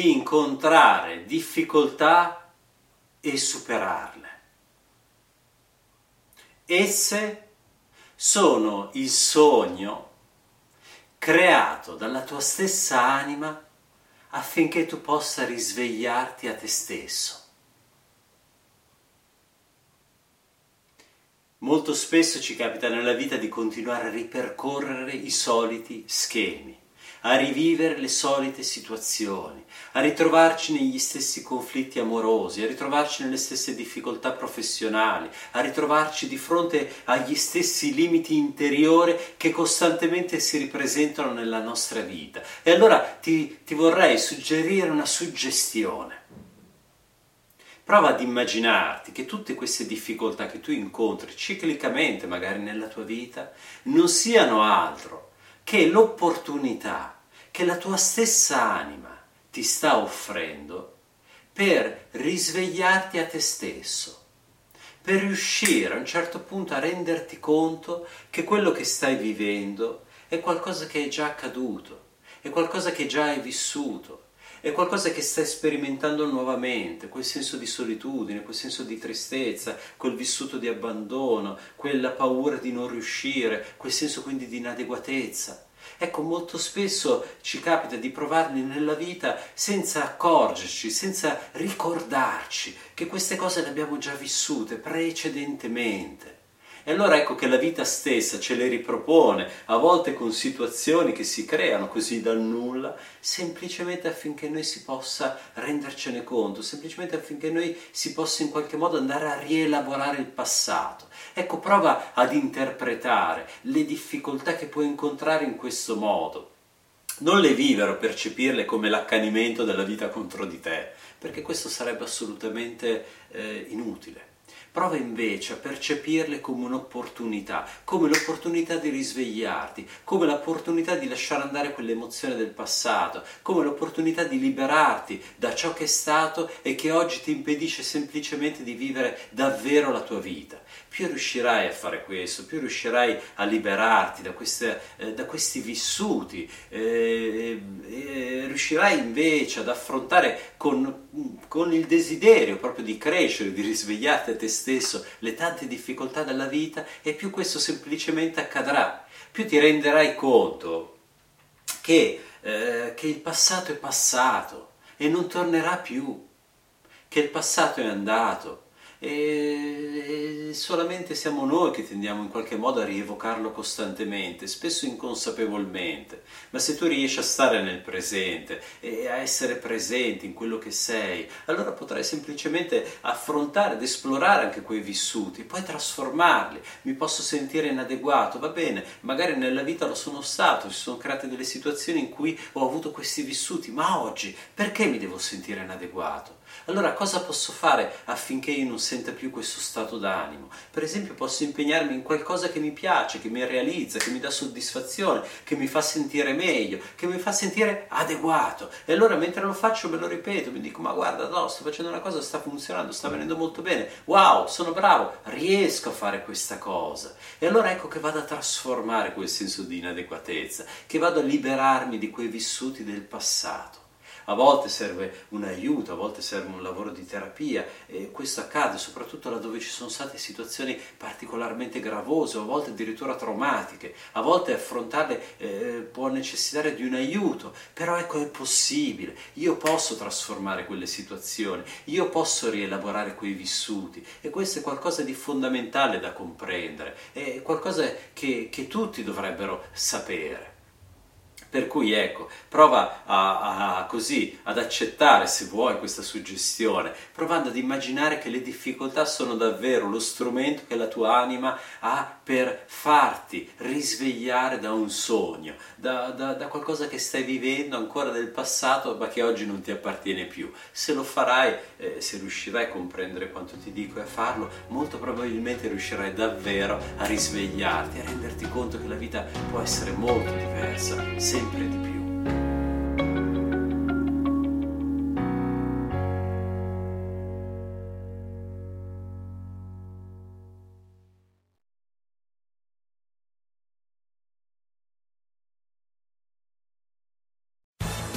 incontrare difficoltà e superarle. Esse sono il sogno creato dalla tua stessa anima affinché tu possa risvegliarti a te stesso. Molto spesso ci capita nella vita di continuare a ripercorrere i soliti schemi, a rivivere le solite situazioni, a ritrovarci negli stessi conflitti amorosi, a ritrovarci nelle stesse difficoltà professionali, a ritrovarci di fronte agli stessi limiti interiori che costantemente si ripresentano nella nostra vita. E allora ti, ti vorrei suggerire una suggestione. Prova ad immaginarti che tutte queste difficoltà che tu incontri ciclicamente magari nella tua vita non siano altro che l'opportunità che la tua stessa anima ti sta offrendo per risvegliarti a te stesso, per riuscire a un certo punto a renderti conto che quello che stai vivendo è qualcosa che è già accaduto, è qualcosa che già hai vissuto è qualcosa che stai sperimentando nuovamente, quel senso di solitudine, quel senso di tristezza, quel vissuto di abbandono, quella paura di non riuscire, quel senso quindi di inadeguatezza. Ecco, molto spesso ci capita di provarli nella vita senza accorgerci, senza ricordarci che queste cose le abbiamo già vissute precedentemente. E allora ecco che la vita stessa ce le ripropone, a volte con situazioni che si creano così dal nulla, semplicemente affinché noi si possa rendercene conto, semplicemente affinché noi si possa in qualche modo andare a rielaborare il passato. Ecco, prova ad interpretare le difficoltà che puoi incontrare in questo modo. Non le vivere o percepirle come l'accanimento della vita contro di te, perché questo sarebbe assolutamente eh, inutile. Prova invece a percepirle come un'opportunità, come l'opportunità di risvegliarti, come l'opportunità di lasciare andare quell'emozione del passato, come l'opportunità di liberarti da ciò che è stato e che oggi ti impedisce semplicemente di vivere davvero la tua vita. Più riuscirai a fare questo, più riuscirai a liberarti da, queste, eh, da questi vissuti, eh, eh, riuscirai invece ad affrontare con, con il desiderio proprio di crescere, di risvegliarti a te stesso le tante difficoltà della vita e più questo semplicemente accadrà, più ti renderai conto che, eh, che il passato è passato e non tornerà più, che il passato è andato e solamente siamo noi che tendiamo in qualche modo a rievocarlo costantemente, spesso inconsapevolmente, ma se tu riesci a stare nel presente e a essere presente in quello che sei, allora potrai semplicemente affrontare ed esplorare anche quei vissuti, poi trasformarli. Mi posso sentire inadeguato, va bene, magari nella vita lo sono stato, si sono create delle situazioni in cui ho avuto questi vissuti, ma oggi perché mi devo sentire inadeguato? Allora cosa posso fare affinché io non senta più questo stato d'animo? Per esempio posso impegnarmi in qualcosa che mi piace, che mi realizza, che mi dà soddisfazione, che mi fa sentire meglio, che mi fa sentire adeguato. E allora mentre lo faccio me lo ripeto, mi dico ma guarda, no, sto facendo una cosa, sta funzionando, sta venendo molto bene. Wow, sono bravo, riesco a fare questa cosa. E allora ecco che vado a trasformare quel senso di inadeguatezza, che vado a liberarmi di quei vissuti del passato a volte serve un aiuto, a volte serve un lavoro di terapia e questo accade soprattutto laddove ci sono state situazioni particolarmente gravose, a volte addirittura traumatiche, a volte affrontarle eh, può necessitare di un aiuto, però ecco è possibile, io posso trasformare quelle situazioni, io posso rielaborare quei vissuti e questo è qualcosa di fondamentale da comprendere, è qualcosa che, che tutti dovrebbero sapere. Per cui ecco, prova a, a, così ad accettare se vuoi questa suggestione, provando ad immaginare che le difficoltà sono davvero lo strumento che la tua anima ha per farti risvegliare da un sogno, da, da, da qualcosa che stai vivendo ancora del passato ma che oggi non ti appartiene più. Se lo farai, eh, se riuscirai a comprendere quanto ti dico e a farlo, molto probabilmente riuscirai davvero a risvegliarti, a renderti conto che la vita può essere molto diversa, sempre